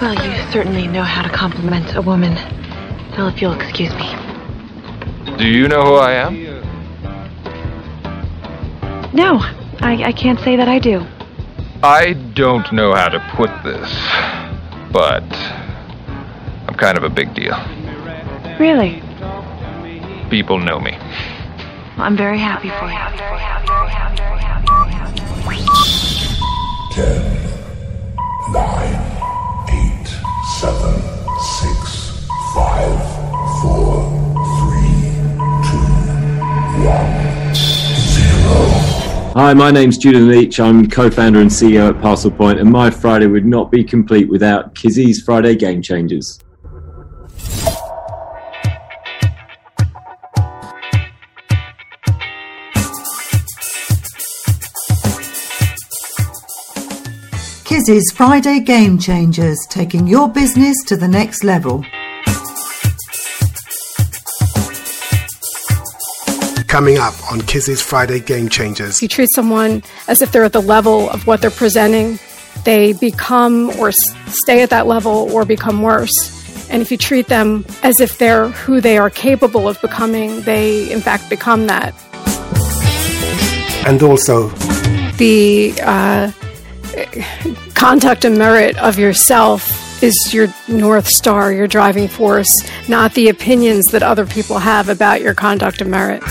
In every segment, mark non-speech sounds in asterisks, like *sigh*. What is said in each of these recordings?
Well, you certainly know how to compliment a woman. Well, if you'll excuse me. Do you know who I am? No, I, I can't say that I do. I don't know how to put this, but I'm kind of a big deal. Really? People know me. Well, I'm very happy for you. Ten, nine, eight, seven, six, five, four, three, two, one, zero. Hi, my name's Julian Leach. I'm co-founder and CEO at Parcel Point, and my Friday would not be complete without Kizzy's Friday Game Changers. Kizzy's Friday Game Changers, taking your business to the next level. Coming up on Kizzy's Friday Game Changers. If you treat someone as if they're at the level of what they're presenting, they become or stay at that level or become worse. And if you treat them as if they're who they are capable of becoming, they in fact become that. And also, The uh, conduct and merit of yourself is your North Star, your driving force, not the opinions that other people have about your conduct and merit.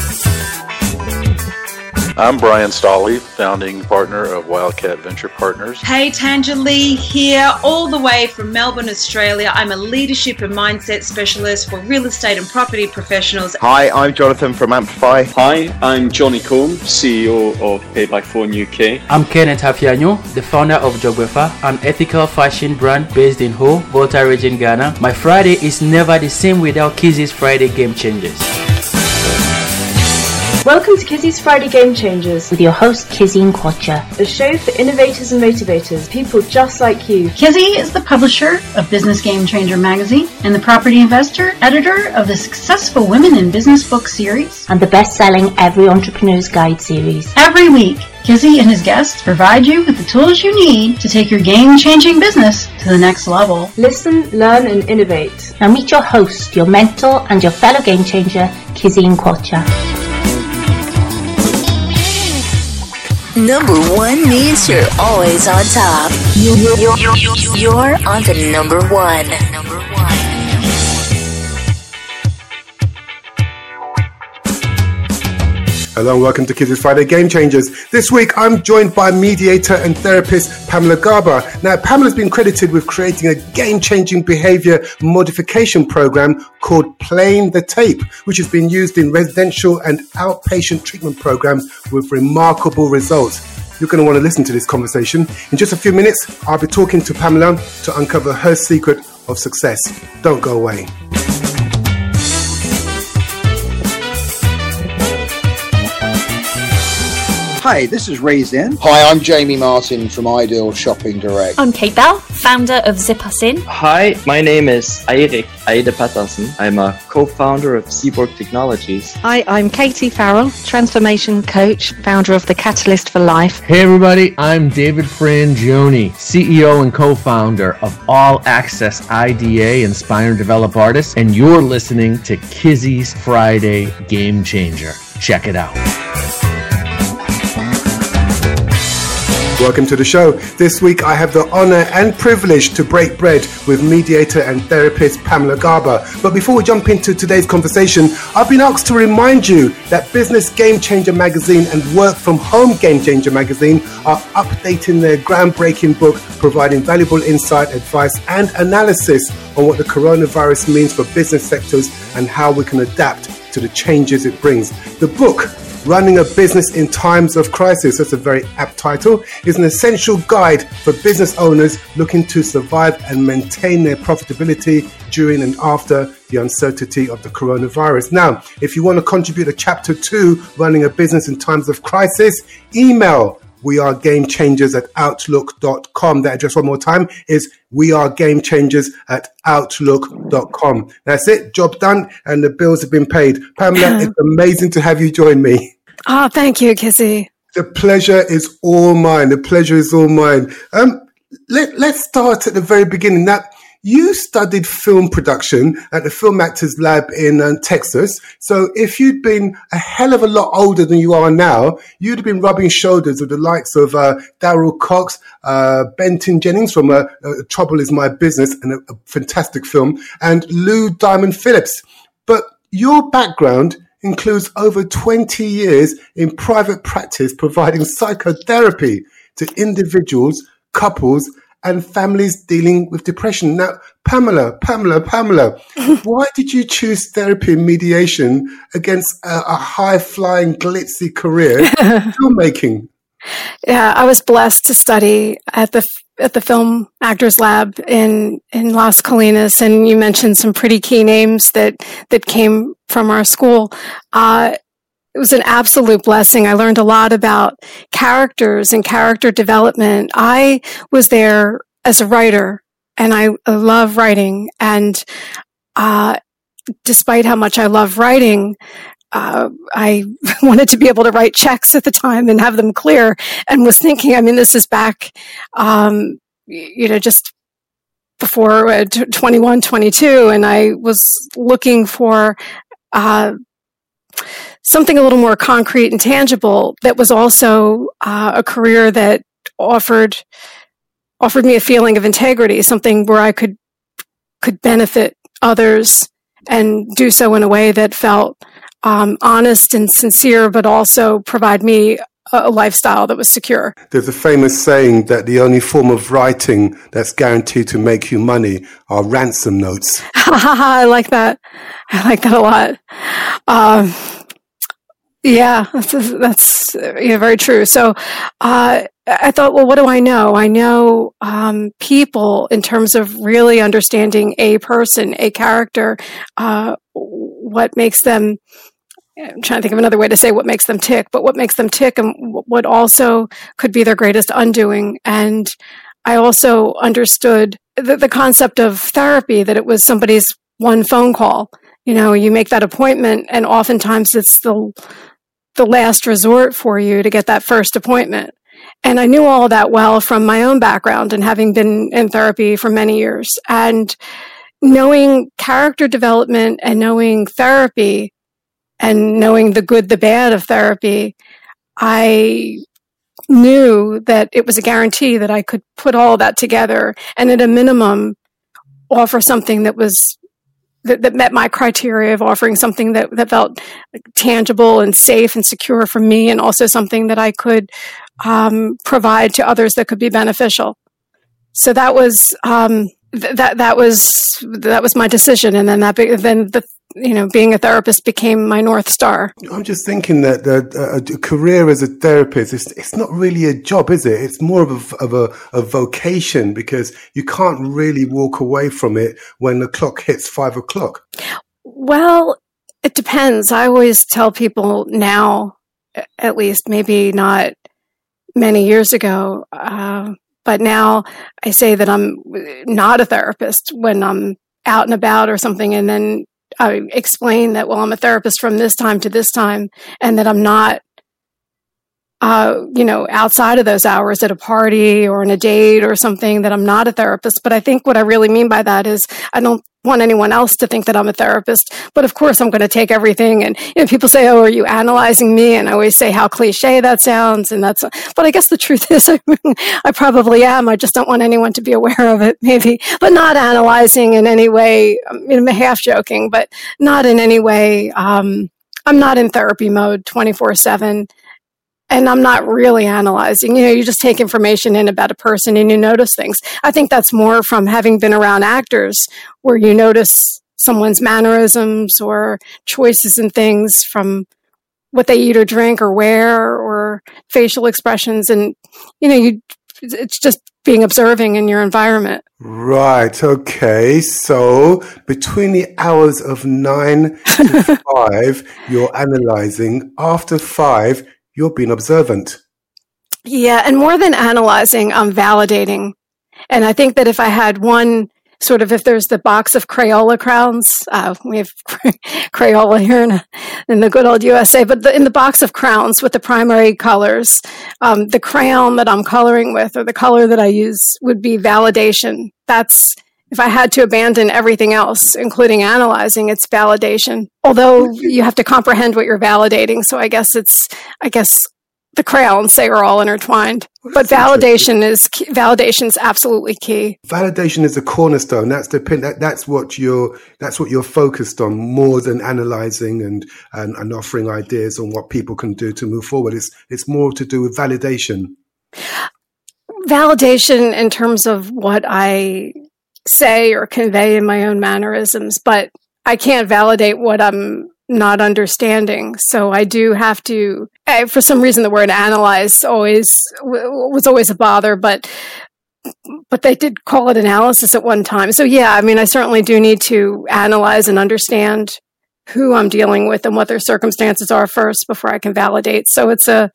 I'm Bryan Stolle, founding partner of Wildcat Venture Partners. Hey, Tanja Lee here, all the way from Melbourne, Australia. I'm a leadership and mindset specialist for real estate and property professionals. Hi, I'm Jonathan from Amplify. Hi, I'm Johnny Combe, CEO of Pay by Phone UK. I'm Kenneth Afiano, the founder of Jogwefa, an ethical fashion brand based in Ho, Volta region, Ghana. My Friday is never the same without Kizzy's Friday Game Changers. Welcome to Kizzy's Friday Game Changers with your host Kizzy Nkwocha, a show for innovators and motivators, people just like you. Kizzy is the publisher of Business Game Changer magazine and the property investor, editor of the successful Women in Business book series, and the best-selling Every Entrepreneur's Guide series. Every week, Kizzy and his guests provide you with the tools you need to take your game-changing business to the next level. Listen, learn, and innovate. Now meet your host, your mentor, and your fellow game changer, Kizzy Nkwocha. Number one means you're always on top. You're, you're, you're, you're on to number one. Number one. Hello and welcome to Kizzy's Friday Game Changers. This week I'm joined by mediator and therapist Pamela Garber. Now, Pamela's been credited with creating a game changing behavior modification program called Playing the Tape, which has been used in residential and outpatient treatment programs with remarkable results. You're going to want to listen to this conversation. In just a few minutes, I'll be talking to Pamela to uncover her secret of success. Don't go away. Hi, this is Ray Zen. Hi, I'm Jamie Martin from Ideal Shopping Direct. I'm Kate Bell, founder of Zip Us In. Hi, my name is Eirik Eide Pettersen. I'm a co-founder of Seaborg Technologies. Hi, I'm Katie Farrell, transformation coach, founder of the Catalyst for Life. Hey everybody, I'm David Frangioni, CEO and co-founder of All Access IDA Inspire and Develop Artists, and you're listening to Kizzy's Friday Game Changer. Check it out. Welcome to the show. This week I have the honor and privilege to break bread with mediator and therapist Pamela Garber. But before we jump into today's conversation, I've been asked to remind you that Business Game Changer magazine and Work from Home Game Changer magazine are updating their groundbreaking book, providing valuable insight, advice, and analysis on what the coronavirus means for business sectors and how we can adapt to the changes it brings. The book Running a Business in Times of Crisis, that's a very apt title, is an essential guide for business owners looking to survive and maintain their profitability during and after the uncertainty of the coronavirus. Now, if you want to contribute a chapter two, Running a Business in Times of Crisis, email we are game changers at outlook.com. That address one more time is we are game changers at outlook.com. That's it. Job done. And the bills have been paid. Pamela, *clears throat* it's amazing to have you join me. Oh, thank you, Kizzy. The pleasure is all mine. The pleasure is all mine. Um, let, let's start at the very beginning. That you studied film production at the Film Actors Lab in uh, Texas. So if you'd been a hell of a lot older than you are now, you'd have been rubbing shoulders with the likes of uh, Darryl Cox, uh, Benton Jennings from uh, uh, Trouble Is My Business, and a, a fantastic film, and Lou Diamond Phillips. But your background includes over 20 years in private practice providing psychotherapy to individuals, couples, and families dealing with depression. Now, Pamela, Pamela, Pamela, *laughs* why did you choose therapy and mediation against a, a high flying, glitzy career *laughs* filmmaking? Yeah, I was blessed to study at the at the Film Actors Lab in in Las Colinas, and you mentioned some pretty key names that that came from our school. Uh, it was an absolute blessing. I learned a lot about characters and character development. I was there as a writer and I, love writing. And, uh, despite how much I love writing, uh, I *laughs* wanted to be able to write checks at the time and have them clear and was thinking, I mean, this is back, um, you know, just before uh, 21, 22. And I was looking for, uh, something a little more concrete and tangible that was also uh, a career that offered offered me a feeling of integrity, something where I could could benefit others and do so in a way that felt um, honest and sincere, but also provide me a lifestyle that was secure. There's a famous saying that the only form of writing that's guaranteed to make you money are ransom notes. *laughs* I like that. I like that a lot. Um, yeah, that's, that's yeah, very true. So, uh, I thought, well, what do I know? I know um, people in terms of really understanding a person, a character, uh, what makes them. I'm trying to think of another way to say what makes them tick, but what makes them tick and what also could be their greatest undoing. And I also understood the, the concept of therapy that it was somebody's one phone call. You know, you make that appointment, and oftentimes it's the the last resort for you to get that first appointment. And I knew all that well from my own background and having been in therapy for many years. And knowing character development and knowing therapy and knowing the good, the bad of therapy, I knew that it was a guarantee that I could put all that together and at a minimum offer something that was that, that met my criteria of offering something that, that felt tangible and safe and secure for me, and also something that I could um, provide to others that could be beneficial. So that was um, th- that that was that was my decision, and then that be- then the you know being a therapist became my north star. I'm just thinking that the, a career as a therapist it's, it's not really a job, is it? It's more of a, of a, a vocation because you can't really walk away from it when the clock hits five o'clock. Well, it depends. I always tell people now, at least maybe not many years ago. Uh, but now I say that I'm uh, not a therapist when I'm out and about or something. And then I explain that, well, I'm a therapist from this time to this time and that I'm not, uh, you know, outside of those hours at a party or on a date or something that I'm not a therapist. But I think what I really mean by that is I don't want anyone else to think that I'm a therapist. But of course, I'm going to take everything. And you know, people say, "Oh, are you analyzing me?" And I always say how cliche that sounds. And that's, but I guess the truth *laughs* is, I, I probably am. I just don't want anyone to be aware of it, maybe, but not analyzing in any way. I'm half joking, but not in any way. Um, I'm not in therapy mode 24 seven and I'm not really analyzing. You know, you just take information in about a person and you notice things. I think that's more from having been around actors where you notice someone's mannerisms or choices and things from what they eat or drink or wear or facial expressions. And you know you it's just being observing in your environment. Right. Okay. So between the hours of 9 to *laughs* 5 you're analyzing. After 5 you're being observant. Yeah, and more than analyzing, I'm validating. And I think that if I had one sort of if there's the box of Crayola crowns, uh, we have *laughs* Crayola here in, in, the good old USA, but the, in the box of crowns with the primary colors, um, the crayon that I'm coloring with or the color that I use would be validation. That's if I had to abandon everything else, including analyzing, it's validation. Although you have to comprehend what you're validating. So I guess it's, I guess the crayons say are all intertwined. but validation is validation is absolutely key. Validation is a cornerstone. That's the pin. That, that's what you're. That's what you're focused on more than analyzing and, and and offering ideas on what people can do to move forward. It's it's more to do with validation. Validation in terms of what I say or convey in my own mannerisms, but I can't validate what I'm not understanding. So I do have to, for some reason, the word analyze always was always a bother, but but they did call it analysis at one time. So yeah, I mean, I certainly do need to analyze and understand who I'm dealing with and what their circumstances are first before I can validate. So it's a,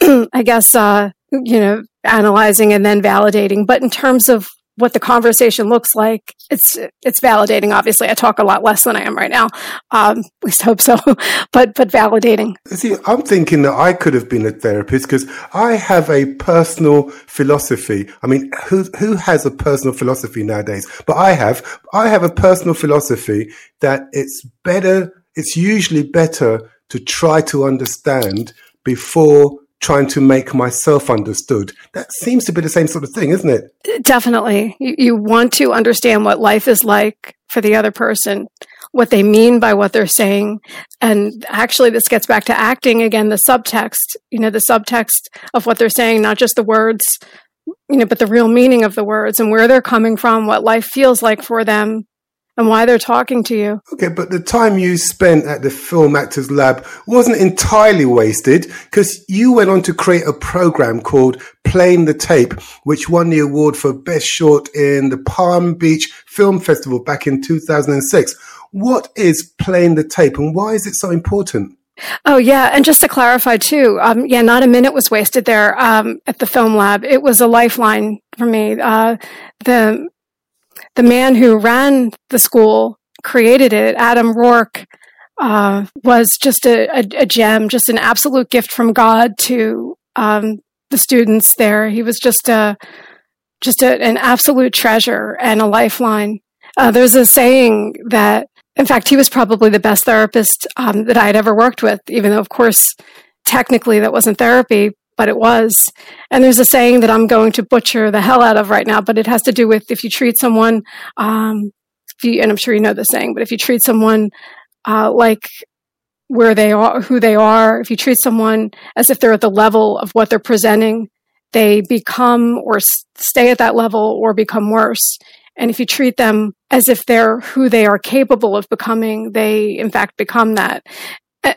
*clears throat* I guess, uh, you know, analyzing and then validating. But in terms of what the conversation looks like. It's it's validating. Obviously, I talk a lot less than I am right now. Um, at least hope so. *laughs* but but validating. See, I'm thinking that I could have been a therapist because I have a personal philosophy. I mean, who who has a personal philosophy nowadays? But I have. I have a personal philosophy that it's better. It's usually better to try to understand before trying to make myself understood. That seems to be the same sort of thing, isn't it? Definitely. You, want to understand what life is like for the other person, what they mean by what they're saying. And actually, this gets back to acting again, the subtext, you know, the subtext of what they're saying, not just the words, you know, but the real meaning of the words and where they're coming from, what life feels like for them, and why they're talking to you. Okay, but the time you spent at the Film Actors Lab wasn't entirely wasted because you went on to create a program called Playing the Tape, which won the award for Best Short in the Palm Beach Film Festival back in 2006. What is Playing the Tape and why is it so important? Oh yeah, and just to clarify too, um, yeah, not a minute was wasted there um, at the film lab. It was a lifeline for me. Uh, the the man who ran the school, created it, Adam Roarke, uh, was just a, a, a, gem, just an absolute gift from God to um, the students there. He was just a just a, an absolute treasure and a lifeline. Uh, there's a saying that, in fact, he was probably the best therapist um, that I had ever worked with, even though, of course, technically that wasn't therapy but it was. And there's a saying that I'm going to butcher the hell out of right now, but it has to do with if you treat someone, um, you, and I'm sure you know the saying, but if you treat someone uh, like where they are, who they are, if you treat someone as if they're at the level of what they're presenting, they become or stay at that level or become worse. And if you treat them as if they're who they are capable of becoming, they in fact become that.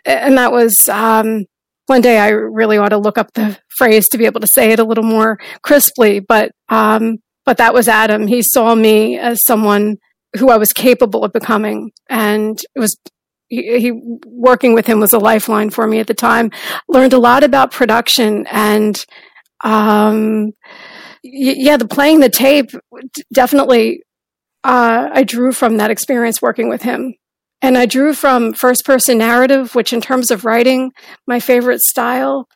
And that was, um, one day I really ought to look up the phrase to be able to say it a little more crisply, but, um, but that was Adam. He saw me as someone who I was capable of becoming. And it was, he, he, working with him was a lifeline for me at the time. Learned a lot about production and, um, yeah, the playing the tape definitely, uh, I drew from that experience working with him. And I drew from first person narrative, which, in terms of writing, my favorite style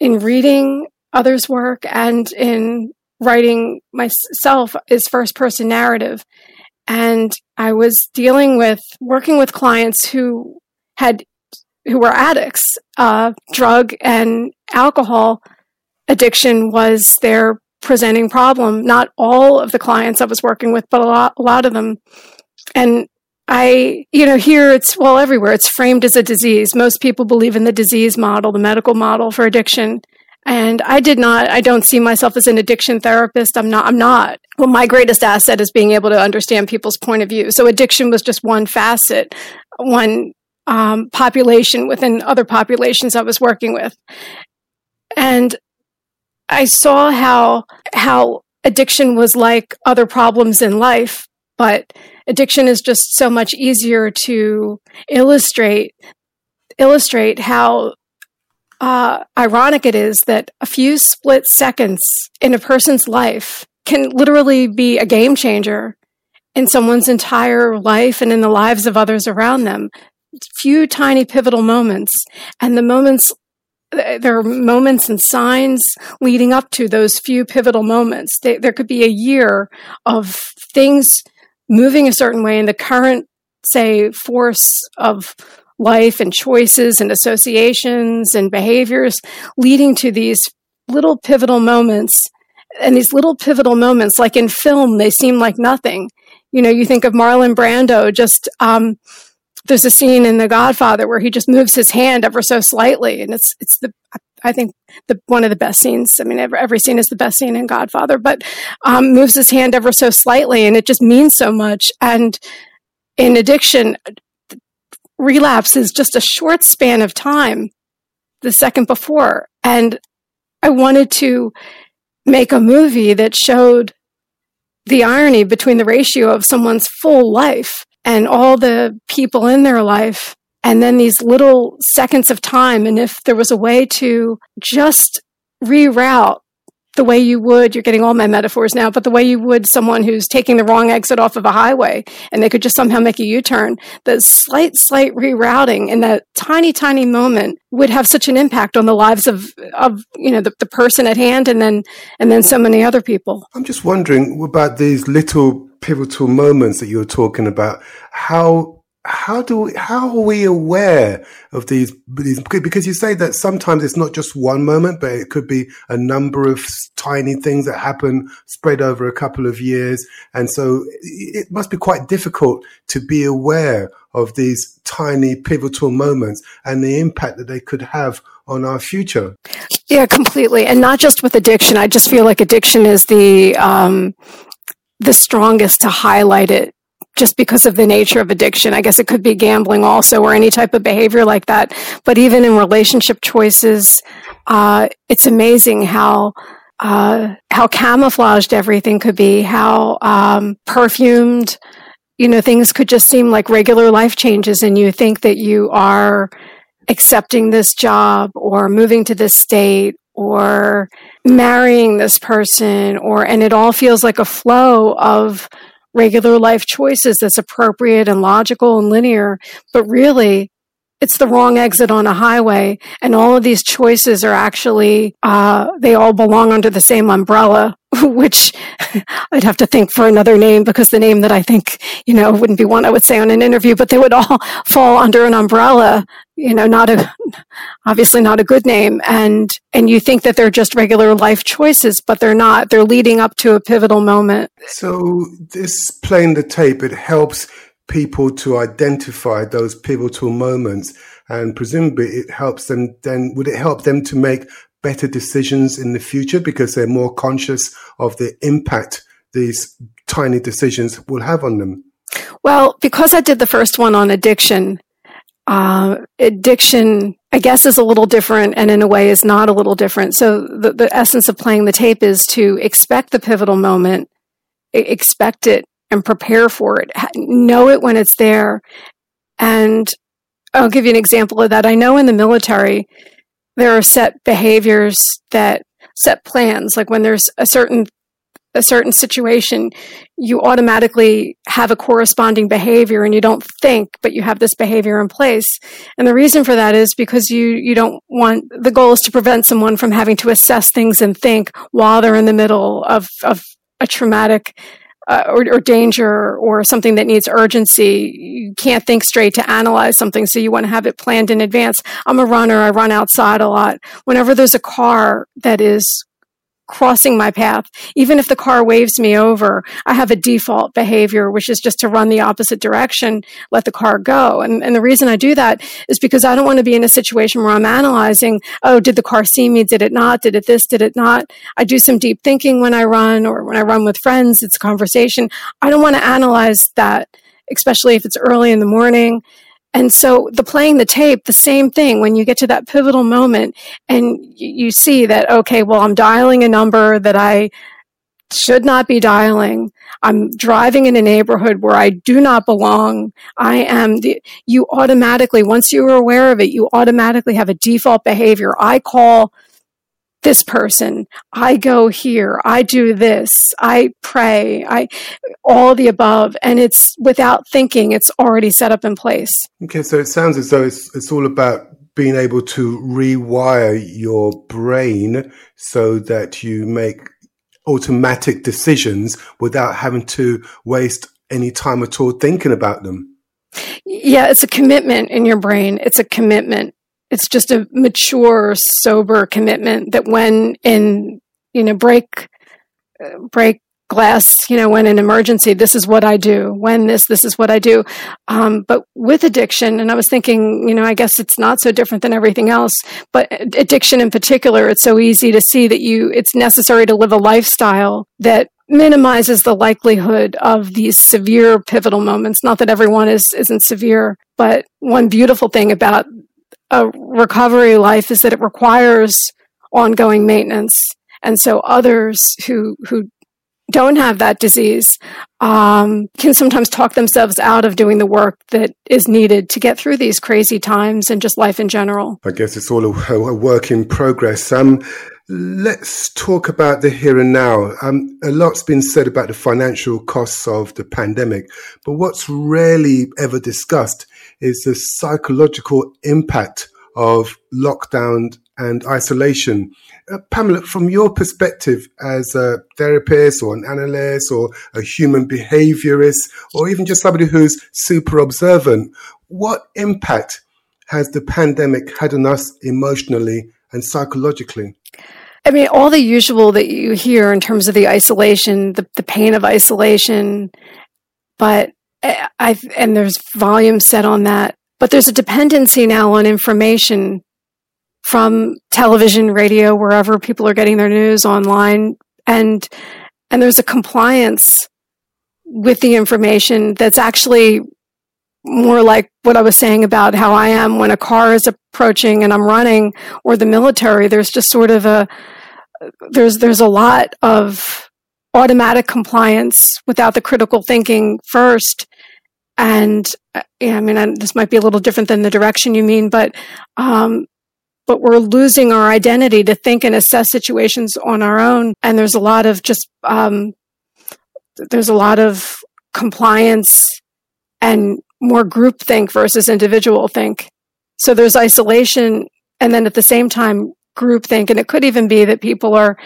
in reading others' work and in writing myself is first person narrative. And I was dealing with working with clients who had who were addicts. Uh, drug and alcohol addiction was their presenting problem. Not all of the clients I was working with, but a lot, a lot of them. And I, you know, here it's, well, everywhere it's framed as a disease. Most people believe in the disease model, the medical model for addiction. And I did not, I don't see myself as an addiction therapist. I'm not, I'm not. Well, my greatest asset is being able to understand people's point of view. So addiction was just one facet, one um, population within other populations I was working with. And I saw how, how addiction was like other problems in life, but addiction is just so much easier to illustrate illustrate how uh, ironic it is that a few split seconds in a person's life can literally be a game changer in someone's entire life and in the lives of others around them. Few tiny pivotal moments. And the moments, there are moments and signs leading up to those few pivotal moments. They, there could be a year of things moving a certain way in the current, say, force of life and choices and associations and behaviors leading to these little pivotal moments. And these little pivotal moments, like in film, they seem like nothing. You know, you think of Marlon Brando, just, um, there's a scene in The Godfather where he just moves his hand ever so slightly. And it's, it's the, I think the, one of the best scenes. I mean, every, every scene is the best scene in Godfather, but, um, moves his hand ever so slightly and it just means so much. And in addiction, relapse is just a short span of time the second before. And I wanted to make a movie that showed the irony between the ratio of someone's full life and all the people in their life and then these little seconds of time. And if there was a way to just reroute the way you would, you're getting all my metaphors now, but the way you would someone who's taking the wrong exit off of a highway and they could just somehow make a U-turn, the slight, slight rerouting in that tiny, tiny moment would have such an impact on the lives of, of, you know, the, the person at hand and then, and then so many other people. I'm just wondering about these little pivotal moments that you're talking about. How how do we, how are we aware of these, these because you say that sometimes it's not just one moment but it could be a number of tiny things that happen spread over a couple of years. And so it must be quite difficult to be aware of these tiny pivotal moments and the impact that they could have on our future. Yeah completely. And not just with addiction. I just feel like addiction is the um the strongest to highlight it just because of the nature of addiction. I guess it could be gambling also or any type of behavior like that. But even in relationship choices, uh, it's amazing how, uh, how camouflaged everything could be, how, um, perfumed, you know, things could just seem like regular life changes and you think that you are accepting this job or moving to this state or marrying this person or, and it all feels like a flow of, regular life choices that's appropriate and logical and linear, but really it's the wrong exit on a highway and all of these choices are actually uh, they all belong under the same umbrella *laughs* which *laughs* i'd have to think for another name because the name that i think you know wouldn't be one i would say on an interview but they would all *laughs* fall under an umbrella you know not a obviously not a good name. And and you think that they're just regular life choices but they're not. They're leading up to a pivotal moment. So this playing the tape it helps people to identify those pivotal moments. And presumably it helps them then would it help them to make better decisions in the future because they're more conscious of the impact these tiny decisions will have on them well because i did the first one on addiction uh, addiction i guess is a little different and in a way is not a little different so the, the essence of playing the tape is to expect the pivotal moment expect it and prepare for it. Know it when it's there. And I'll give you an example of that. I know in the military, there are set behaviors that set plans. Like when there's a certain a certain situation, you automatically have a corresponding behavior and you don't think, but you have this behavior in place. And the reason for that is because you, you don't want, the goal is to prevent someone from having to assess things and think while they're in the middle of, of a traumatic uh, or, or, danger or something that needs urgency. You can't think straight to analyze something, so you want to have it planned in advance. I'm a runner. I run outside a lot. Whenever there's a car that is crossing my path. Even if the car waves me over, I have a default behavior, which is just to run the opposite direction, let the car go. And, and the reason I do that is because I don't want to be in a situation where I'm analyzing, oh, did the car see me? Did it not? Did it this? Did it not? I do some deep thinking when I run or when I run with friends. It's conversation. I don't want to analyze that, especially if it's early in the morning. And so the playing the tape, the same thing when you get to that pivotal moment and you see that, okay, well, I'm dialing a number that I should not be dialing. I'm driving in a neighborhood where I do not belong. I am the, you automatically, once you're aware of it, you automatically have a default behavior. I call this person. I go here. I do this. I pray. I, all the above. And it's without thinking, it's already set up in place. Okay. So it sounds as though it's, it's all about being able to rewire your brain so that you make automatic decisions without having to waste any time at all thinking about them. Yeah, it's a commitment in your brain. It's a commitment. It's just a mature, sober commitment that when in, you know, break, break glass, you know, when an emergency, this is what I do. When this, this is what I do. Um, but with addiction, and I was thinking, you know, I guess it's not so different than everything else, but addiction in particular, it's so easy to see that you, it's necessary to live a lifestyle that minimizes the likelihood of these severe pivotal moments. Not that everyone is, isn't severe, but one beautiful thing about a recovery life is that it requires ongoing maintenance. And so others who, who don't have that disease um, can sometimes talk themselves out of doing the work that is needed to get through these crazy times and just life in general. I guess it's all a, a work in progress. Um, let's talk about the here and now. Um, a lot's been said about the financial costs of the pandemic, but what's rarely ever discussed is the psychological impact of lockdown and isolation. Uh, Pamela, from your perspective as a therapist or an analyst or a human behaviorist or even just somebody who's super observant, what impact has the pandemic had on us emotionally and psychologically? I mean, all the usual that you hear in terms of the isolation, the, the pain of isolation, but I, and there's volume set on that, but there's a dependency now on information from television, radio, wherever people are getting their news online. And, and there's a compliance with the information that's actually more like what I was saying about how I am when a car is approaching and I'm running or the military. There's just sort of a, there's, there's a lot of automatic compliance without the critical thinking first. And yeah, I mean, this might be a little different than the direction you mean, but, um, but we're losing our identity to think and assess situations on our own. And there's a lot of just, um, there's a lot of compliance and more group think versus individual think. So there's isolation and then at the same time, group think. And it could even be that people are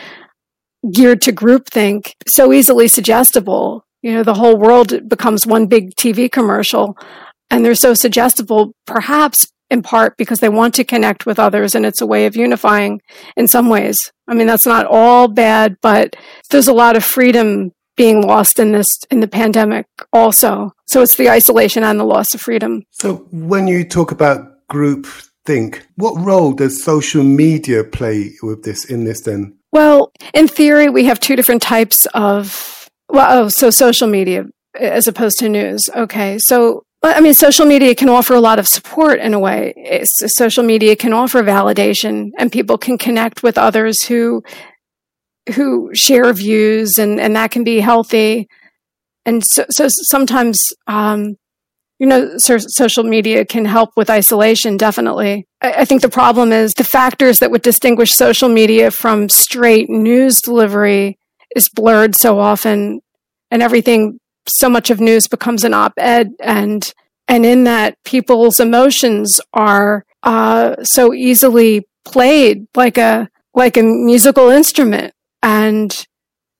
geared to group think so easily suggestible. You know, the whole world becomes one big TV commercial and they're so suggestible, perhaps in part because they want to connect with others and it's a way of unifying in some ways. I mean, that's not all bad, but there's a lot of freedom being lost in this, in the pandemic also. So it's the isolation and the loss of freedom. So when you talk about group think, what role does social media play with this, in this then? Well, in theory, we have two different types of, well, oh, so social media as opposed to news. Okay. So I mean, social media can offer a lot of support in a way. It's, social media can offer validation and people can connect with others who, who share views and, and that can be healthy. And so, so sometimes, um, you know, so social media can help with isolation, definitely. I, I think the problem is the factors that would distinguish social media from straight news delivery is blurred so often and everything so much of news becomes an op-ed and and in that people's emotions are uh, so easily played like a like a musical instrument and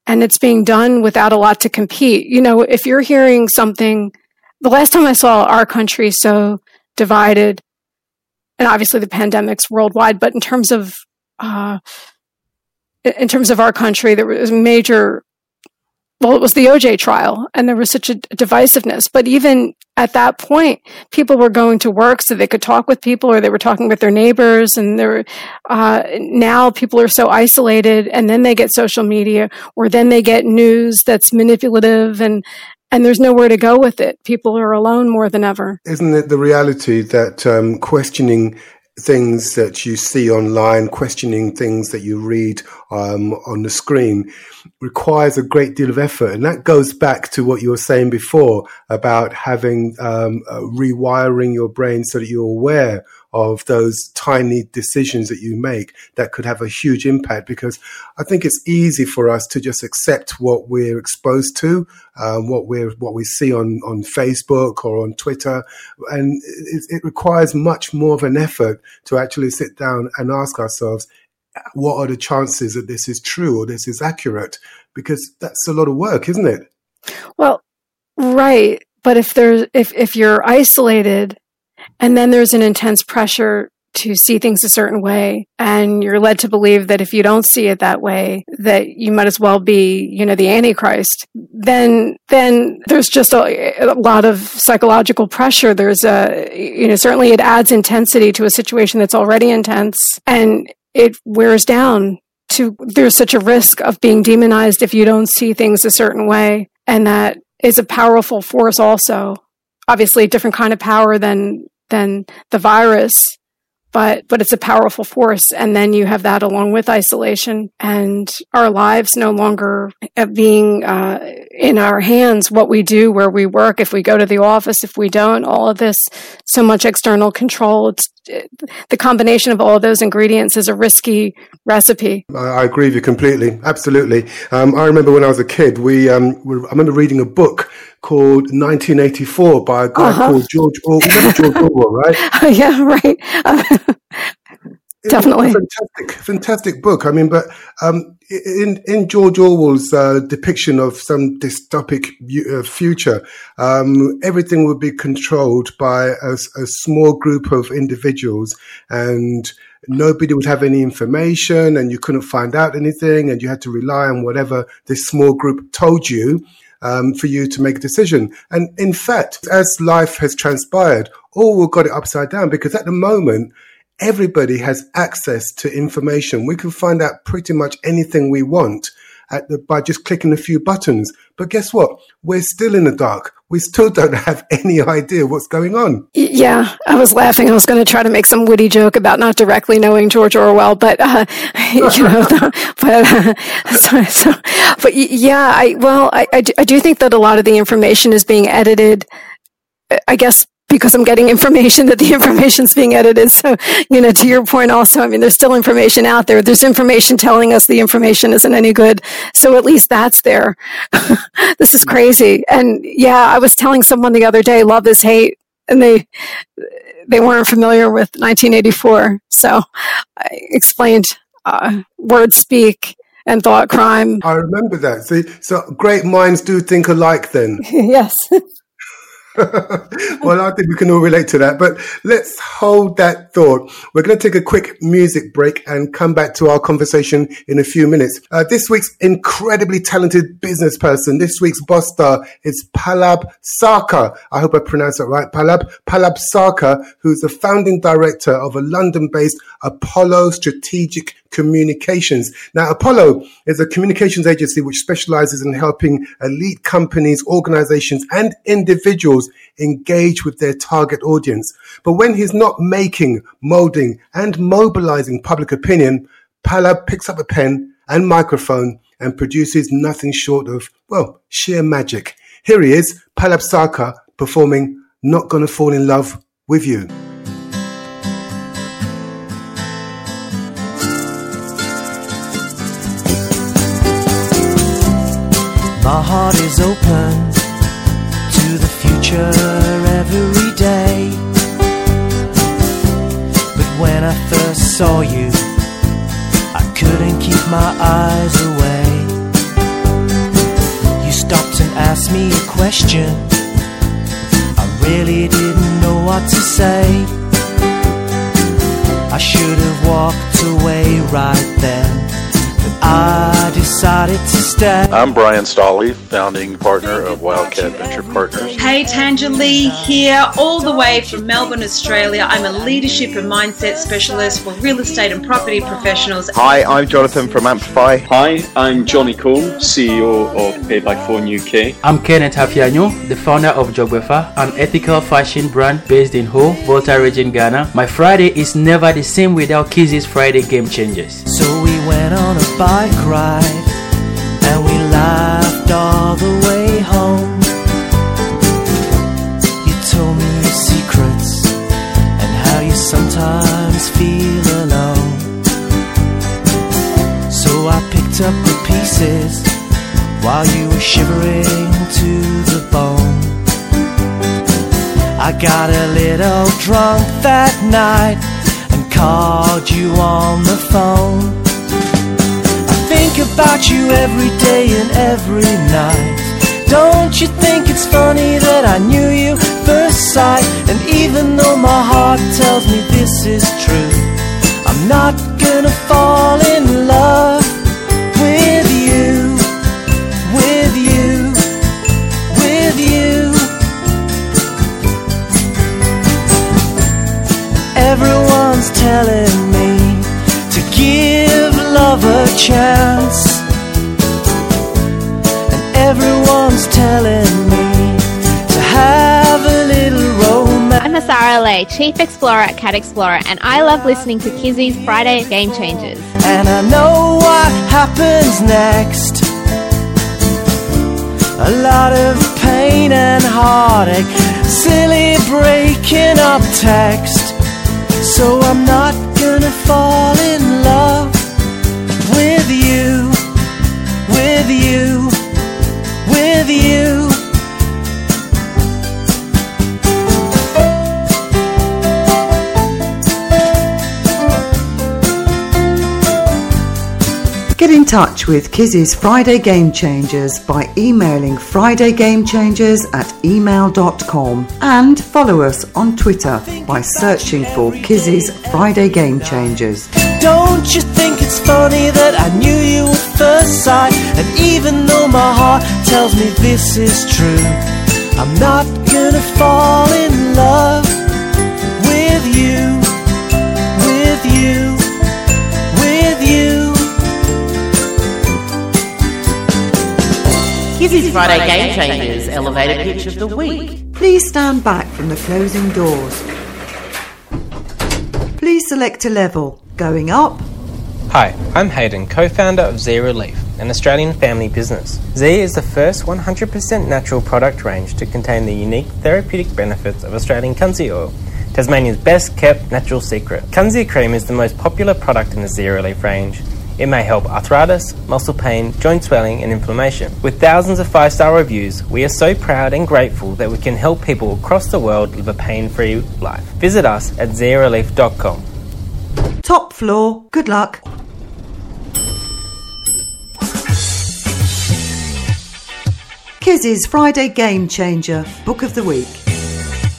and it's being done without a lot to compete. You know if you're hearing something the last time i saw our country so divided and obviously the pandemic's worldwide but in terms of uh, in terms of our country there was major well, it was the OJ trial and there was such a divisiveness. But even at that point, people were going to work so they could talk with people or they were talking with their neighbors. And there, uh, now people are so isolated and then they get social media or then they get news that's manipulative and, and there's nowhere to go with it. People are alone more than ever. Isn't it the reality that um, questioning things that you see online, questioning things that you read um, on the screen requires a great deal of effort. And that goes back to what you were saying before about having um, uh, rewiring your brain so that you're aware of those tiny decisions that you make that could have a huge impact because I think it's easy for us to just accept what we're exposed to, um, what we're what we see on on Facebook or on Twitter, and it, it requires much more of an effort to actually sit down and ask ourselves, what are the chances that this is true or this is accurate? Because that's a lot of work, isn't it? Well, right. But if there's if if you're isolated and then there's an intense pressure to see things a certain way. And you're led to believe that if you don't see it that way that you might as well be you know the antichrist. Then then there's just a, a, lot of psychological pressure. There's a you know certainly it adds intensity to a situation that's already intense and it wears down to there's such a risk of being demonized if you don't see things a certain way. And that is a powerful force also obviously a different kind of power than than the virus but but it's a powerful force. And then you have that along with isolation and our lives no longer being uh, in our hands what we do where we work if we go to the office if we don't all of this so much external control it's the combination of all of those ingredients is a risky recipe. I, agree with you completely. Absolutely. Um, I remember when I was a kid, we, um, we, I remember reading a book called 1984 by a guy uh-huh. called George Orwell. George *laughs* Orwell, right? *laughs* yeah, right. *laughs* Definitely, fantastic, fantastic book. I mean, but um, in in George Orwell's uh, depiction of some dystopic uh, future, um, everything would be controlled by a, a, small group of individuals, and nobody would have any information, and you couldn't find out anything, and you had to rely on whatever this small group told you. Um, for you to make a decision. And in fact, as life has transpired, Orwell got it upside down because at the moment, everybody has access to information. We can find out pretty much anything we want the, by just clicking a few buttons. But guess what? We're still in the dark. We still don't *laughs* have any idea what's going on. Yeah, I was laughing. I was going to try to make some witty joke about not directly knowing George Orwell, but uh, *laughs* you know, *laughs* but uh, so, so, but yeah, I well, I, I do, I do think that a lot of the information is being edited. I guess because I'm getting information that the *laughs* information's being edited. So, you know, to your point also, I mean, there's still information out there. There's information telling us the information isn't any good. So at least that's there. *laughs* this is crazy. And yeah, I was telling someone the other day, love is hate. And they, they weren't familiar with 1984. So I explained, uh, words speak and thought crime. I remember that. See, so great minds do think alike then. *laughs* yes. *laughs* well, I think we can all relate to that. But let's hold that thought. We're going to take a quick music break and come back to our conversation in a few minutes. Uh, this week's incredibly talented business person, this week's boss star is Pallab Sarkar. I hope I pronounced that right. Palab. Pallab Sarkar, who's the founding director of a London-based Apollo Strategic Communications. Now, Apollo is a communications agency which specializes in helping elite companies, organizations, and individuals engage with their target audience. But when he's not making, molding, and mobilizing public opinion, Pallab picks up a pen and microphone and produces nothing short of, well, sheer magic. Here he is, Pallab Sarkar, performing Not Gonna Fall in Love with You. My heart is open future every day. But when I first saw you, I couldn't keep my eyes away. You stopped and asked me a question. I really didn't know what to say. I should have walked away right then. I decided to stay. I'm Bryan Stolle, founding partner of Wildcat Venture Partners. Hey, Tanja Lee here, all the way from Melbourne, Australia. I'm a leadership and mindset specialist for real estate and property professionals. Hi, I'm Jonathan from Amplify. Hi, I'm Johnny Cool, CEO of Pay by Phone UK. I'm Kenneth Hafianyo, the founder of Jogwefa, an ethical fashion brand based in Ho, Volta region, Ghana. My Friday is never the same without Kizzy's Friday Game Changers. So we went on a bike ride and we laughed all the way home. You told me your secrets and how you sometimes feel alone. So I picked up the pieces while you were shivering to the bone. I got a little drunk that night and called you on the phone. About you every day and every night. Don't you think it's funny that I knew you first sight? And even though my heart tells me this is true, I'm not gonna fall in love chance. And everyone's telling me to have a little romance. I'm Asara Lay, Chief Explorer at Cat Explorer, and I love listening to Kizzy's Friday Game Changers. And I know what happens next. A lot of pain and heartache, silly breaking up text. So I'm not gonna fall in love with you, with you, with you. Get in touch with Kizzy's Friday Game Changers by emailing FridayGameChangers at email.com and follow us on Twitter by searching for Kizzy's Friday Game Changers. Don't you think it's funny that I knew you at first sight? And even though my heart tells me this is true, I'm not gonna fall in love with you, with you, with you. Kizzy's Friday Game Changers Elevator Pitch of the Week. Please stand back from the closing doors. Please select a level. Going up, Hi, I'm Hayden, co founder of Z Relief, an Australian family business. Z is the first 100% natural product range to contain the unique therapeutic benefits of Australian Kunzea oil, Tasmania's best kept natural secret. Kunzea cream is the most popular product in the Z Relief range. It may help arthritis, muscle pain, joint swelling, and inflammation. With thousands of five star reviews, we are so proud and grateful that we can help people across the world live a pain free life. Visit us at zerelief.com. top floor. Good luck. Kizzy's Friday Game Changer Book of the Week.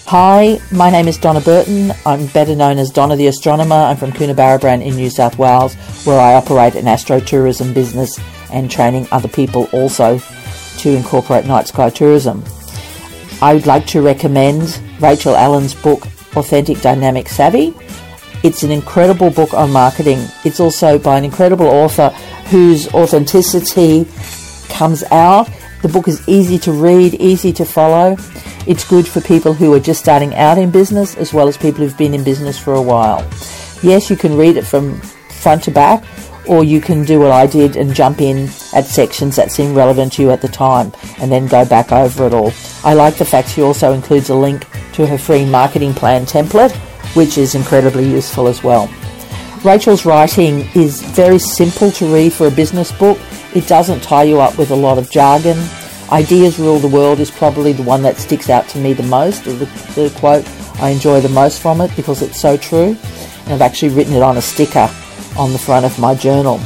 Hi, my name is Donna Burton. I'm better known as Donna the Astronomer. I'm from Coonabarabran in New South Wales, where I operate an astrotourism business and training other people also to incorporate night sky tourism. I would like to recommend Rachel Allen's book, Authentic Dynamic Savvy. It's an incredible book on marketing. It's also by an incredible author whose authenticity comes out. The book is easy to read, easy to follow. It's good for people who are just starting out in business as well as people who've been in business for a while. Yes, you can read it from front to back, or you can do what I did and jump in at sections that seem relevant to you at the time and then go back over it all. I like the fact she also includes a link to her free marketing plan template, which is incredibly useful as well. Rachel's writing is very simple to read for a business book. It doesn't tie you up with a lot of jargon. Ideas rule the world is probably the one that sticks out to me the most, or the, the quote I enjoy the most from it because it's so true. And I've actually written it on a sticker on the front of my journal.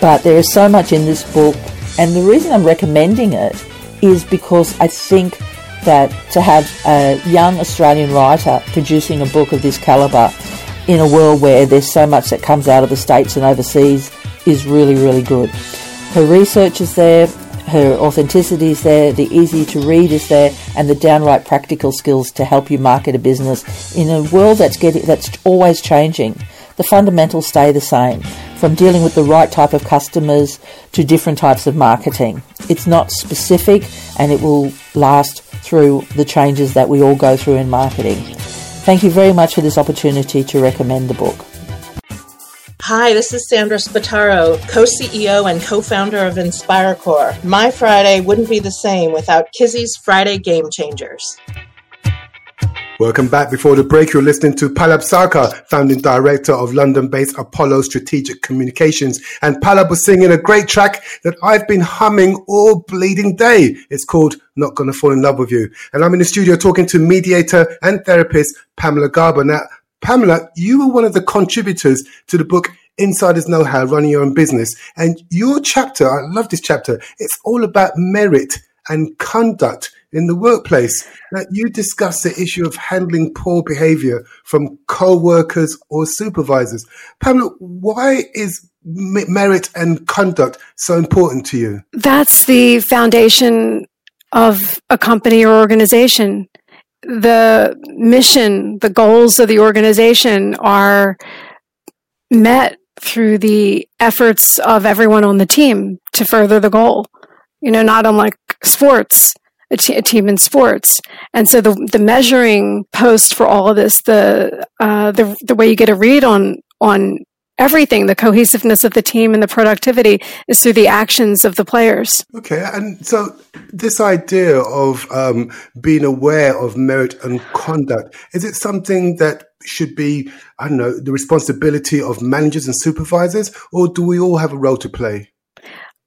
But there is so much in this book, and the reason I'm recommending it is because I think that to have a young Australian writer producing a book of this calibre in a world where there's so much that comes out of the States and overseas is really, really good. Her research is there, her authenticity is there, the easy to read is there, and the downright practical skills to help you market a business in a world that's getting that's always changing. The fundamentals stay the same, from dealing with the right type of customers to different types of marketing. It's not specific and it will last through the changes that we all go through in marketing. Thank you very much for this opportunity to recommend the book. Hi, this is Sandra Spataro, co CEO and co founder of InspireCore. My Friday wouldn't be the same without Kizzy's Friday Game Changers. Welcome back. Before the break, you're listening to Pallab Sarkar, founding director of London-based Apollo Strategic Communications. And Pallab was singing a great track that I've been humming all bleeding day. It's called Not Gonna Fall in Love with You. And I'm in the studio talking to mediator and therapist Pamela Garber. Now, Pamela, you were one of the contributors to the book Insiders Know How, Running Your Own Business. And your chapter, I love this chapter, it's all about merit and conduct in the workplace. Now, you discuss the issue of handling poor behavior from co-workers or supervisors. Pamela, why is merit and conduct so important to you? That's the foundation of a company or organization. The mission, the goals of the organization are met through the efforts of everyone on the team to further the goal. You know, not unlike sports a, team in sports. And so the the measuring post for all of this, the uh, the the way you get a read on on everything, the cohesiveness of the team and the productivity is through the actions of the players. Okay, and so this idea of um, being aware of merit and conduct is it something that should be I don't know the responsibility of managers and supervisors, or do we all have a role to play?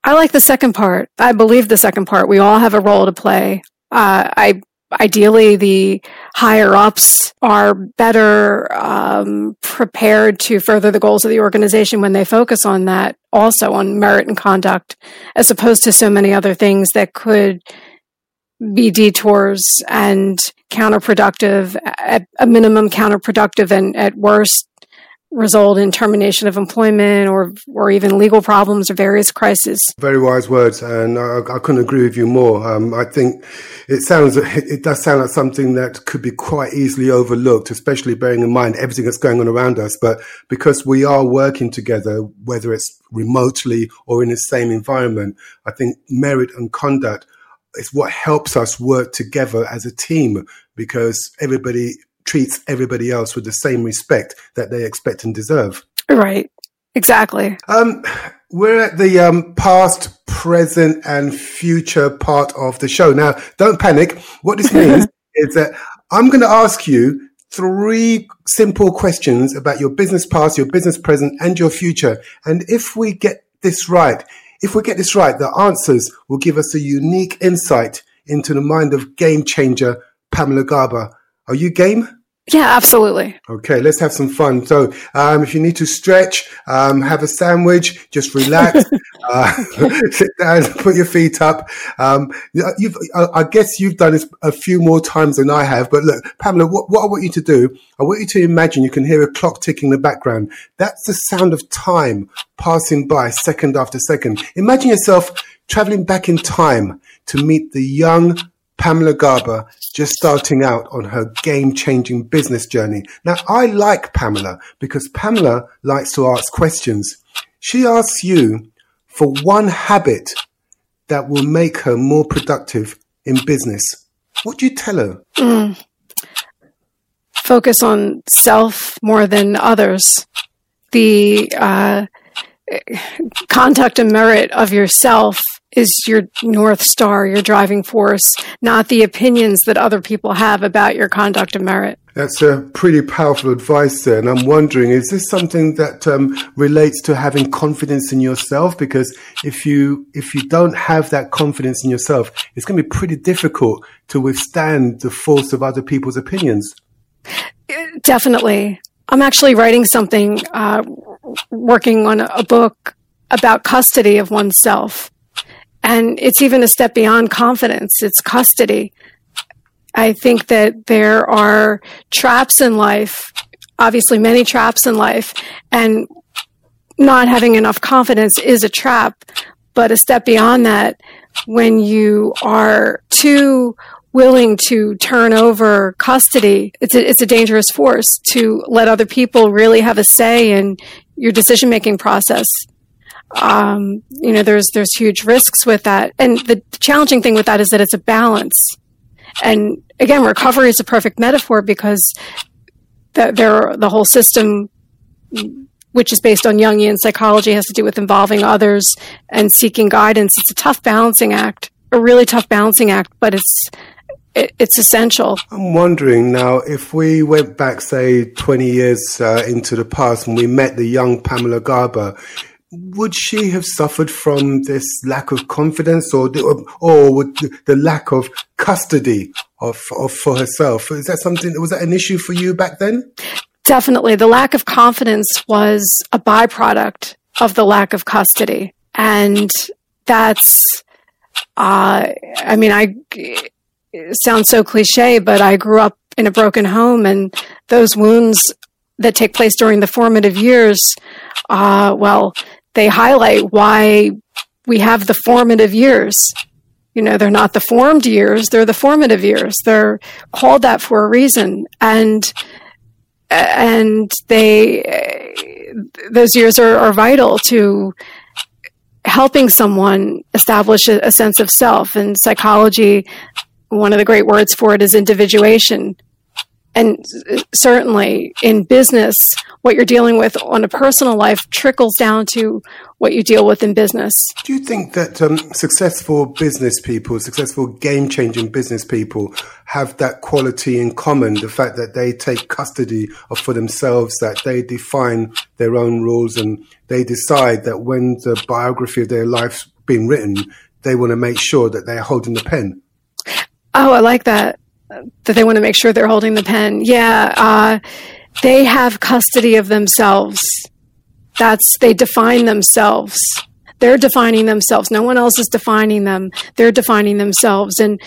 I like the second part. I believe the second part. We all have a role to play. Uh, I ideally the higher ups are better um, prepared to further the goals of the organization when they focus on that also on merit and conduct as opposed to so many other things that could be detours and counterproductive at a minimum counterproductive and at worst result in termination of employment or or even legal problems or various crises. Very wise words, and I, I couldn't agree with you more. Um, I think it sounds it does sound like something that could be quite easily overlooked, especially bearing in mind everything that's going on around us. But because we are working together, whether it's remotely or in the same environment, I think merit and conduct is what helps us work together as a team because everybody treats everybody else with the same respect that they expect and deserve. Right. Exactly. Um, we're at the um, past, present, and future part of the show. Now, don't panic. What this *laughs* means is that I'm going to ask you three simple questions about your business past, your business present, and your future. And if we get this right, if we get this right, the answers will give us a unique insight into the mind of game changer Pamela Garber. Are you game? Yeah, absolutely. Okay, let's have some fun. So, um, if you need to stretch, um, have a sandwich, just relax, *laughs* uh, *laughs* sit down, put your feet up. Um, you've, I guess you've done this a few more times than I have. But look, Pamela, what, what I want you to do, I want you to imagine you can hear a clock ticking in the background. That's the sound of time passing by second after second. Imagine yourself traveling back in time to meet the young Pamela Garber just starting out on her game changing business journey. Now, I like Pamela because Pamela likes to ask questions. She asks you for one habit that will make her more productive in business. What do you tell her? Mm. Focus on self more than others. The uh, conduct and merit of yourself is your North Star, your driving force, not the opinions that other people have about your conduct and merit. That's a pretty powerful advice there. And I'm wondering, is this something that um, relates to having confidence in yourself? Because if you, if you don't have that confidence in yourself, it's going to be pretty difficult to withstand the force of other people's opinions. Definitely. I'm actually writing something, uh, working on a book about custody of oneself and it's even a step beyond confidence, it's custody. I think that there are traps in life, obviously, many traps in life, and not having enough confidence is a trap. But a step beyond that, when you are too willing to turn over custody, it's a, it's a dangerous force to let other people really have a say in your decision making process um, you know, there's there's huge risks with that, and the challenging thing with that is that it's a balance. And again, recovery is a perfect metaphor because the, there the whole system which is based on Jungian psychology, has to do with involving others and seeking guidance. It's a tough balancing act, a really tough balancing act, but it's it's essential. I'm wondering now if we went back, say, 20 years uh, into the past and we met the young Pamela Garber, would she have suffered from this lack of confidence or the, or the lack of custody of, of for herself? Is that something, was that an issue for you back then? Definitely. The lack of confidence was a byproduct of the lack of custody. And that's, uh, I mean, I, sounds so cliche, but I grew up in a broken home and those wounds that take place during the formative years, uh, well, they highlight why we have the formative years. You know, they're not the formed years, they're the formative years. They're called that for a reason. And, and they, those years are, are vital to helping someone establish a, a sense of self. And psychology one of the great words for it is individuation. And certainly in business, what you're dealing with on a personal life trickles down to what you deal with in business. Do you think that um, successful business people, successful game changing business people have that quality in common? The fact that they take custody of for themselves, that they define their own rules and they decide that when the biography of their life's been written, they want to make sure that they're holding the pen. Oh, I like that. That they want to make sure they're holding the pen. Yeah. Uh, they have custody of themselves. That's, they define themselves. They're defining themselves. No one else is defining them. They're defining themselves. And,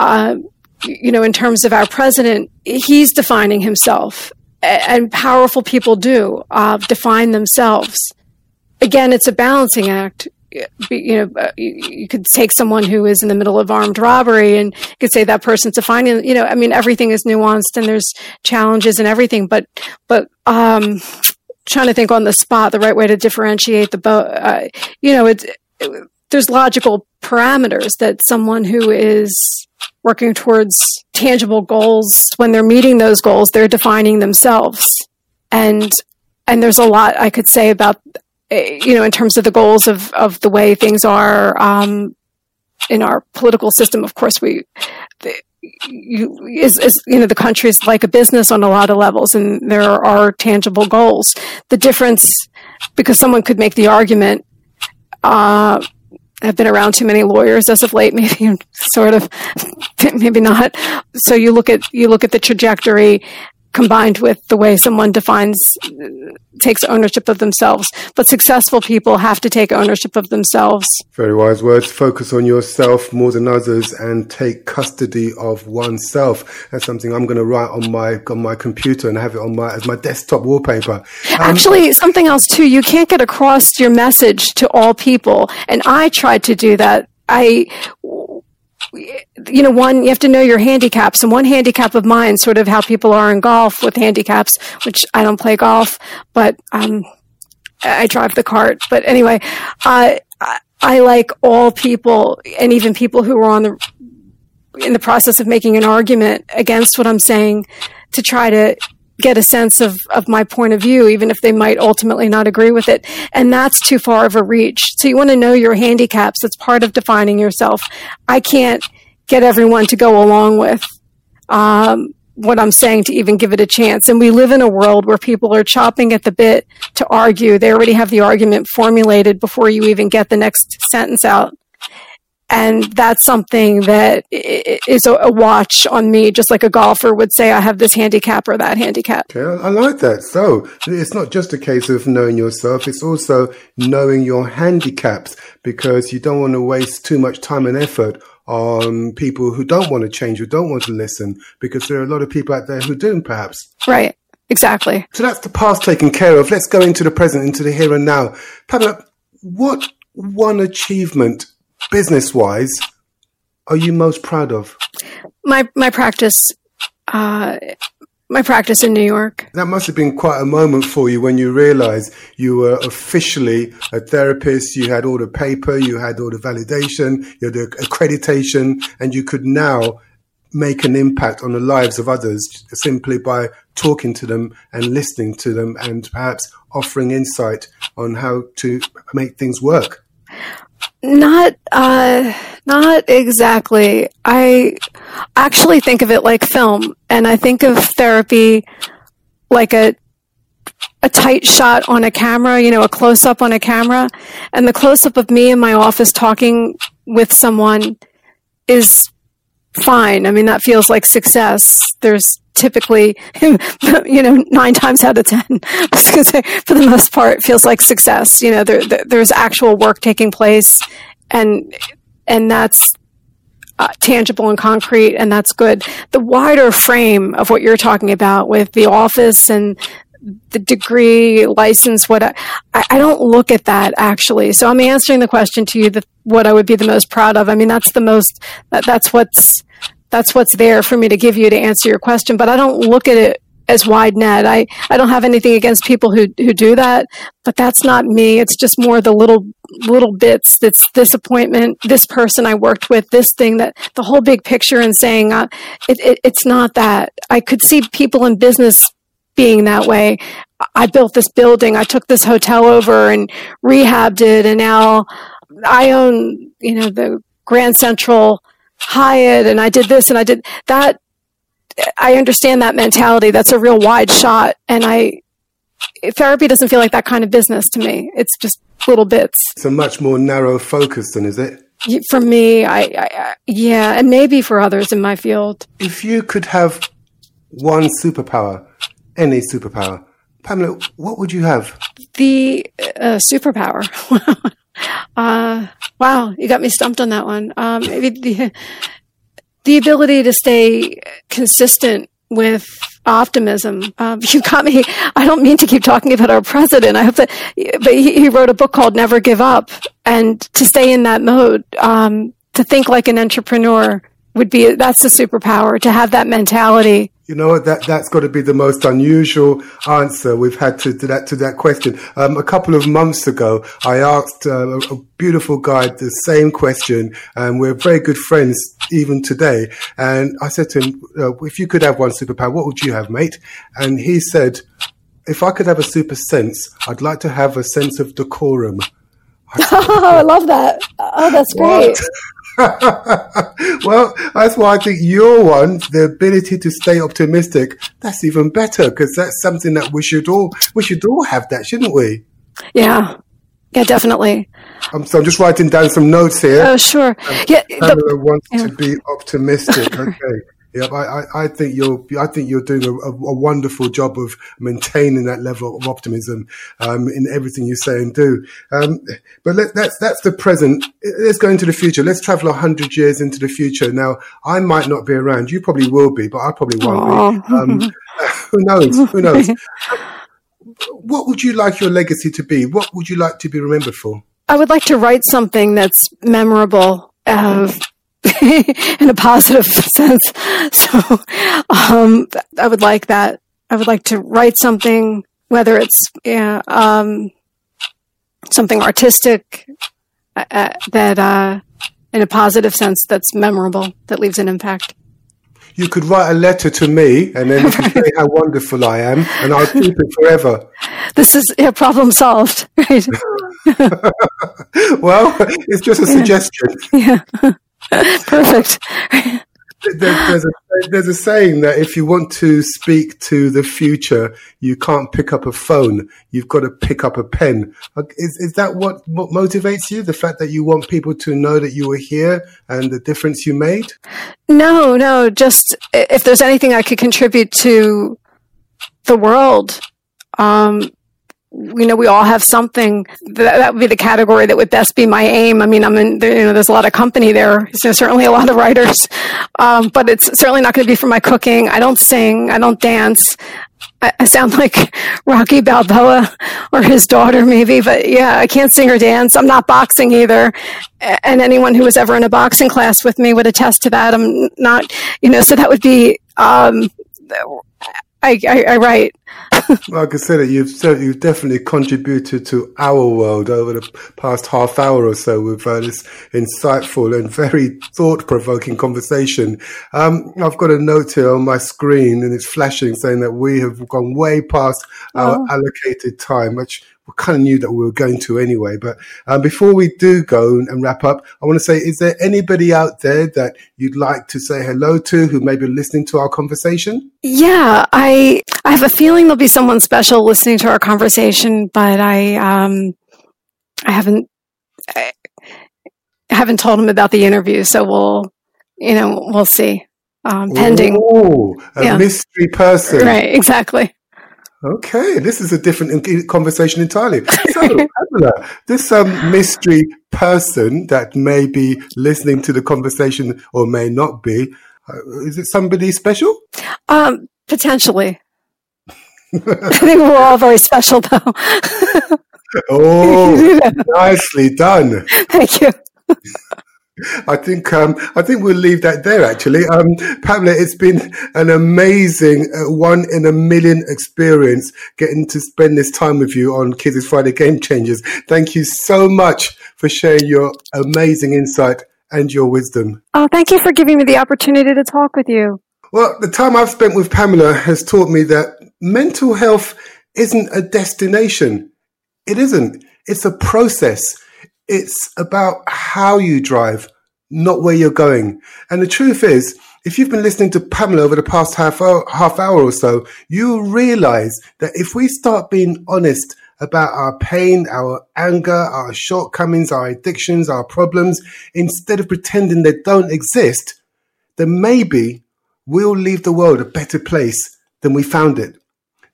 uh, you know, in terms of our president, he's defining himself. And powerful people do uh, define themselves. Again, it's a balancing act you know, uh, you could take someone who is in the middle of armed robbery and you could say that person's defining, you know, I mean, everything is nuanced and there's challenges and everything, but, but, um, trying to think on the spot the right way to differentiate the boat, uh, you know, it's, it, there's logical parameters that someone who is working towards tangible goals, when they're meeting those goals, they're defining themselves. And, and there's a lot I could say about you know, in terms of the goals of, of the way things are um, in our political system, of course, we the, you, is, is, you know, the country is like a business on a lot of levels, and there are tangible goals. The difference, because someone could make the argument, uh, I've been around too many lawyers as of late, *laughs* maybe sort of, *laughs* maybe not. So you look at, you look at the trajectory combined with the way someone defines takes ownership of themselves. But successful people have to take ownership of themselves. Very wise words. Focus on yourself more than others and take custody of oneself. That's something i'm going to write on my on my computer and have it on my as my desktop wallpaper. Um, actually something else too. You can't get across your message to all people. And i tried to do that. I you know, one, you have to know your handicaps. And one handicap of mine, sort of how people are in golf with handicaps, which I don't play golf, but, um, I drive the cart. But anyway, uh, I like all people and even people who are on the, in the process of making an argument against what I'm saying to try to get a sense of, of my point of view, even if they might ultimately not agree with it. And that's too far of a reach. So you want to know your handicaps. That's part of defining yourself. I can't get everyone to go along with, um, what I'm saying to even give it a chance. And we live in a world where people are chopping at the bit to argue. They already have the argument formulated before you even get the next sentence out and that's something that is a watch on me, just like a golfer would say, I have this handicap or that handicap. Okay, I like that. So it's not just a case of knowing yourself, it's also knowing your handicaps because you don't want to waste too much time and effort on people who don't want to change, who don't want to listen, because there are a lot of people out there who do, perhaps. Right. Exactly. So that's the past taken care of. Let's go into the present, into the here and now. Pamela, what one achievement business wise, are you most proud of? My my practice, uh, my practice in New York. That must have been quite a moment for you when you realized you were officially a therapist. You had all the paper, you had all the validation, you had the accreditation, and you could now make an impact on the lives of others simply by talking to them and listening to them and perhaps offering insight on how to make things work? Not, uh, not exactly. I actually think of it like film, and I think of therapy like a a tight shot on a camera, you know, a close up on a camera, and the close up of me in my office talking with someone is fine. I mean, that feels like success. There's typically, *laughs* you know, nine times out of ten, *laughs* because for the most part, feels like success. You know, there, there, there's actual work taking place, and and that's uh, tangible and concrete, and that's good. The wider frame of what you're talking about with the office and the degree, license, what I, I don't look at that actually. So I'm answering the question to you that what I would be the most proud of. I mean, that's the most, that, that's what's, that's what's there for me to give you to answer your question, but I don't look at it as wide net. I, I don't have anything against people who, who do that, but that's not me. It's just more the little, little bits. That's this appointment, this person I worked with, this thing that the whole big picture and saying, uh, it, it, it's not that. I could see people in business being that way. I built this building. I took this hotel over and rehabbed it. And now I own, you know, the Grand Central Hyatt and I did this and I did that. I understand that mentality. That's a real wide shot. And I, therapy doesn't feel like that kind of business to me. It's just little bits. It's a much more narrow focus than is it? For me, I, I, yeah, and maybe for others in my field. If you could have one superpower, any superpower, Pamela, what would you have? The uh, superpower. *laughs* uh, wow, you got me stumped on that one. Um, maybe the the ability to stay consistent with optimism. Um, *laughs* you got me. I don't mean to keep talking about our president. I hope that, but he, he wrote a book called Never Give Up, and to stay in that mode, um, to think like an entrepreneur would be that's the superpower. To have that mentality you know? That that's got to be the most unusual answer we've had to, to that to that question. Um, a couple of months ago, I asked uh, a beautiful guy the same question, and we're very good friends even today. And I said to him, uh, "If you could have one superpower, what would you have, mate?" And he said, "If I could have a super sense, I'd like to have a sense of decorum." I, oh, *laughs* I love that. Oh, that's great. *laughs* well, that's why I think your one, the ability to stay optimistic, that's even better because that's something that we should all we should all have that, shouldn't we? Yeah, yeah, definitely. Um, so I'm just writing down some notes here. Oh, sure. Um, yeah, Pamela the, wants yeah. to be optimistic. *laughs* Okay. Yeah, I, I, think you're I think you're doing a, a, wonderful job of maintaining that level of optimism um, in everything you say and do. Um, but let, that's that's the present. Let's go into the future. Let's travel hundred years into the future. Now, I might not be around. You probably will be, but I probably won't be. Um, *laughs* who knows? Who knows? what would you like your legacy to be? What would you like to be remembered for? I would like to write something that's memorable. Uh, *laughs* in a positive *laughs* sense. So, um, I would like that. I would like to write something, whether it's yeah, um, something artistic uh, uh, that, uh, in a positive sense, that's memorable, that leaves an impact. You could write a letter to me, and then you say how *laughs* wonderful I am, and I'll keep it forever. This is yeah, problem solved. Right? well, it's just a suggestion. Yeah. *laughs* Perfect. there's, a, there's a saying that if you want to speak to the future, you can't pick up a phone. You've got to pick up a pen. Is, is that what, what motivates you? The fact that you want people to know that you were here and the difference you made? No, no. Just if there's anything I could contribute to the world, um, you know, we all have something that, that, would be the category that would best be my aim. I mean, I'm in, there, you know, there's a lot of company there. There's certainly a lot of writers. Um, but it's certainly not going to be for my cooking. I don't sing. I don't dance. I, I sound like Rocky Balboa or his daughter maybe, but yeah, I can't sing or dance. I'm not boxing either. And anyone who was ever in a boxing class with me would attest to that. I'm not, you know, so that would be, um, I, I, I write. like I said, you've you've definitely contributed to our world over the past half hour or so with uh, this insightful and very thought-provoking conversation. Um, I've got a note here on my screen, and it's flashing saying that we have gone way past our Oh. allocated time, which we kind of knew that we were going to anyway. But um, before we do go and wrap up, I want to say, is there anybody out there that you'd like to say hello to who may be listening to our conversation? Yeah, I I have a feeling there'll be someone special listening to our conversation, but I um I haven't I haven't told him about the interview, so we'll you know we'll see. Um, pending, Oh, a Yeah. mystery person. right? Exactly. Okay, this is a different conversation entirely. *laughs* So, Pamela, this um, mystery person that may be listening to the conversation or may not be, uh, is it somebody special? Um, potentially. I think we're all very special, though. Oh, *laughs* nicely done. Thank you. I think um, I think we'll leave that there. Actually, um, Pamela, it's been an amazing uh, one in a million experience getting to spend this time with you on Kizzy's Friday Game Changers. Thank you so much for sharing your amazing insight and your wisdom. Oh, thank you for giving me the opportunity to talk with you. Well, the time I've spent with Pamela has taught me that mental health isn't a destination. It isn't. It's a process. It's about how you drive, not where you're going. And the truth is, if you've been listening to Pamela over the past half hour, half hour or so, you'll realize that if we start being honest about our pain, our anger, our shortcomings, our addictions, our problems, instead of pretending they don't exist, then maybe we'll leave the world a better place than we found it.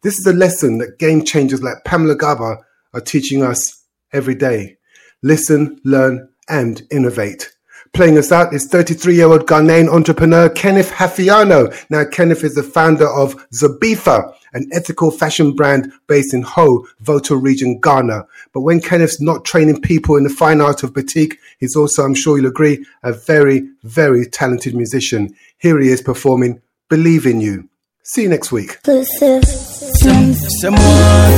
This is a lesson that game changers like Pamela Garber are teaching us every day. Listen, learn, and innovate. Playing us out is 33 year old Ghanaian entrepreneur Kenneth Hafiano. Now, Kenneth is the founder of Zabifa, an ethical fashion brand based in Ho, Volta region, Ghana. But when Kenneth's not training people in the fine art of batik, he's also, I'm sure you'll agree, a very, very talented musician. Here he is performing Believe in You. See you next week. C'est moi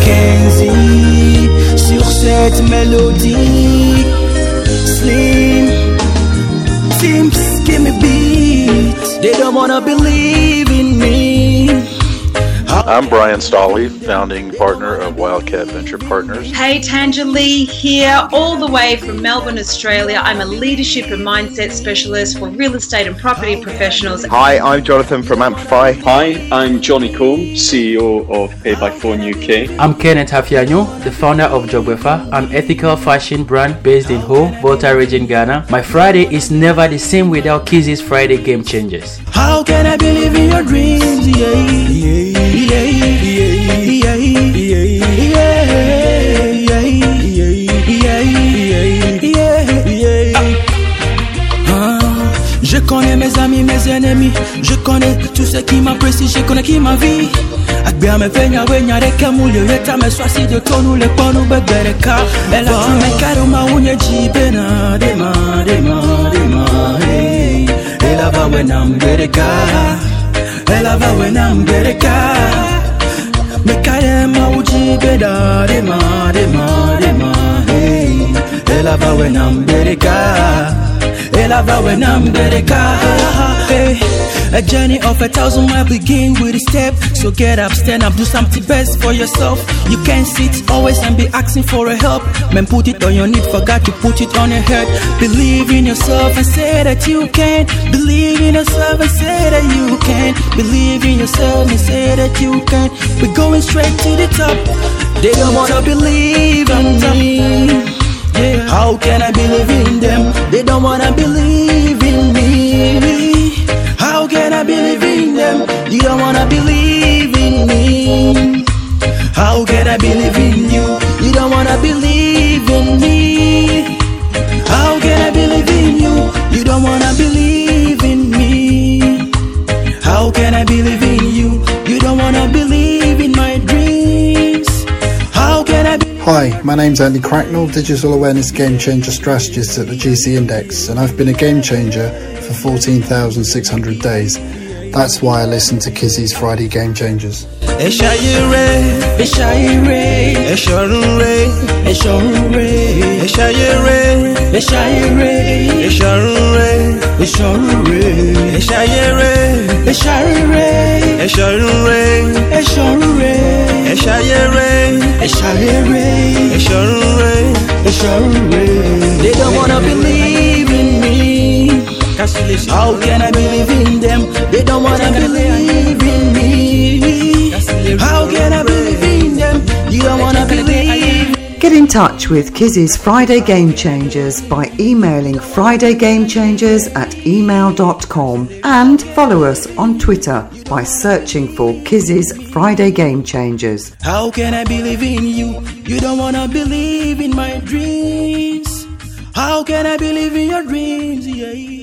Kenzie sur cette mélodie. Slim, Sims, give me beat. They don't wanna believe in me. I'm Bryan Stolle, founding partner of Wildcat Venture Partners. Hey, Tangerlee here, all the way from Melbourne, Australia. I'm a leadership and mindset specialist for real estate and property professionals. Hi, I'm Jonathan from Amplify. Hi, I'm Johnny Combe, CEO of Pay by Phone UK. I'm Kenneth Hafiano, the founder of Jogwefa, an ethical fashion brand based in Ho, Volta region, Ghana. My Friday is never the same without Kizzy's Friday Game Changers. How can I believe in your dreams? Yeah, yeah, Je connais mes amis, mes ennemis. Je connais tous ceux qui m'apprécient. Je connais qui m'a vie. Agbia me fenya wenya reka mulyo yeta me swasi de konu le ponu bebereka. Ela tu me karo ma unye jibena dema dema dema. Hey, ela ba wenam bereka. elava wena mbereka mekalema uchipeda rema rema rema hey. elava wena mbereka elava wena mbereka hey. A journey of a thousand miles begin with a step. So get up, stand up, do something best for yourself. You can't sit always and be asking for a help. Man, put it on your need, forgot to put it on your head. Believe in yourself and say that you can. Believe in yourself and say that you can. Believe in yourself and say that you can. We're going straight to the top. They don't wanna believe in me. Yeah. How can I believe in them? They don't wanna believe in me. Can I believe in them? You don't wanna believe in me. How can I believe in you? You don't wanna believe in me. How can I believe in you? You don't wanna believe in me. How can I believe in you? You don't wanna believe in my dreams. How can I be? Hi, my name's Andy Cracknell, Digital Awareness Game Changer Strategist at the GC Index, and I've been a game changer 14,600 days. That's why I listen to Kizzy's Friday Game Changers. They don't wanna believe how can I believe in them? They don't wanna believe in me. How can I believe in them? You don't wanna believe. Get in touch with Kizzy's Friday Game Changers by emailing fridaygamechangers at email.com and follow us on Twitter by searching for Kizzy's Friday Game Changers. How can I believe in you? You don't wanna believe in my dreams. How can I believe in your dreams? Yeah, yeah.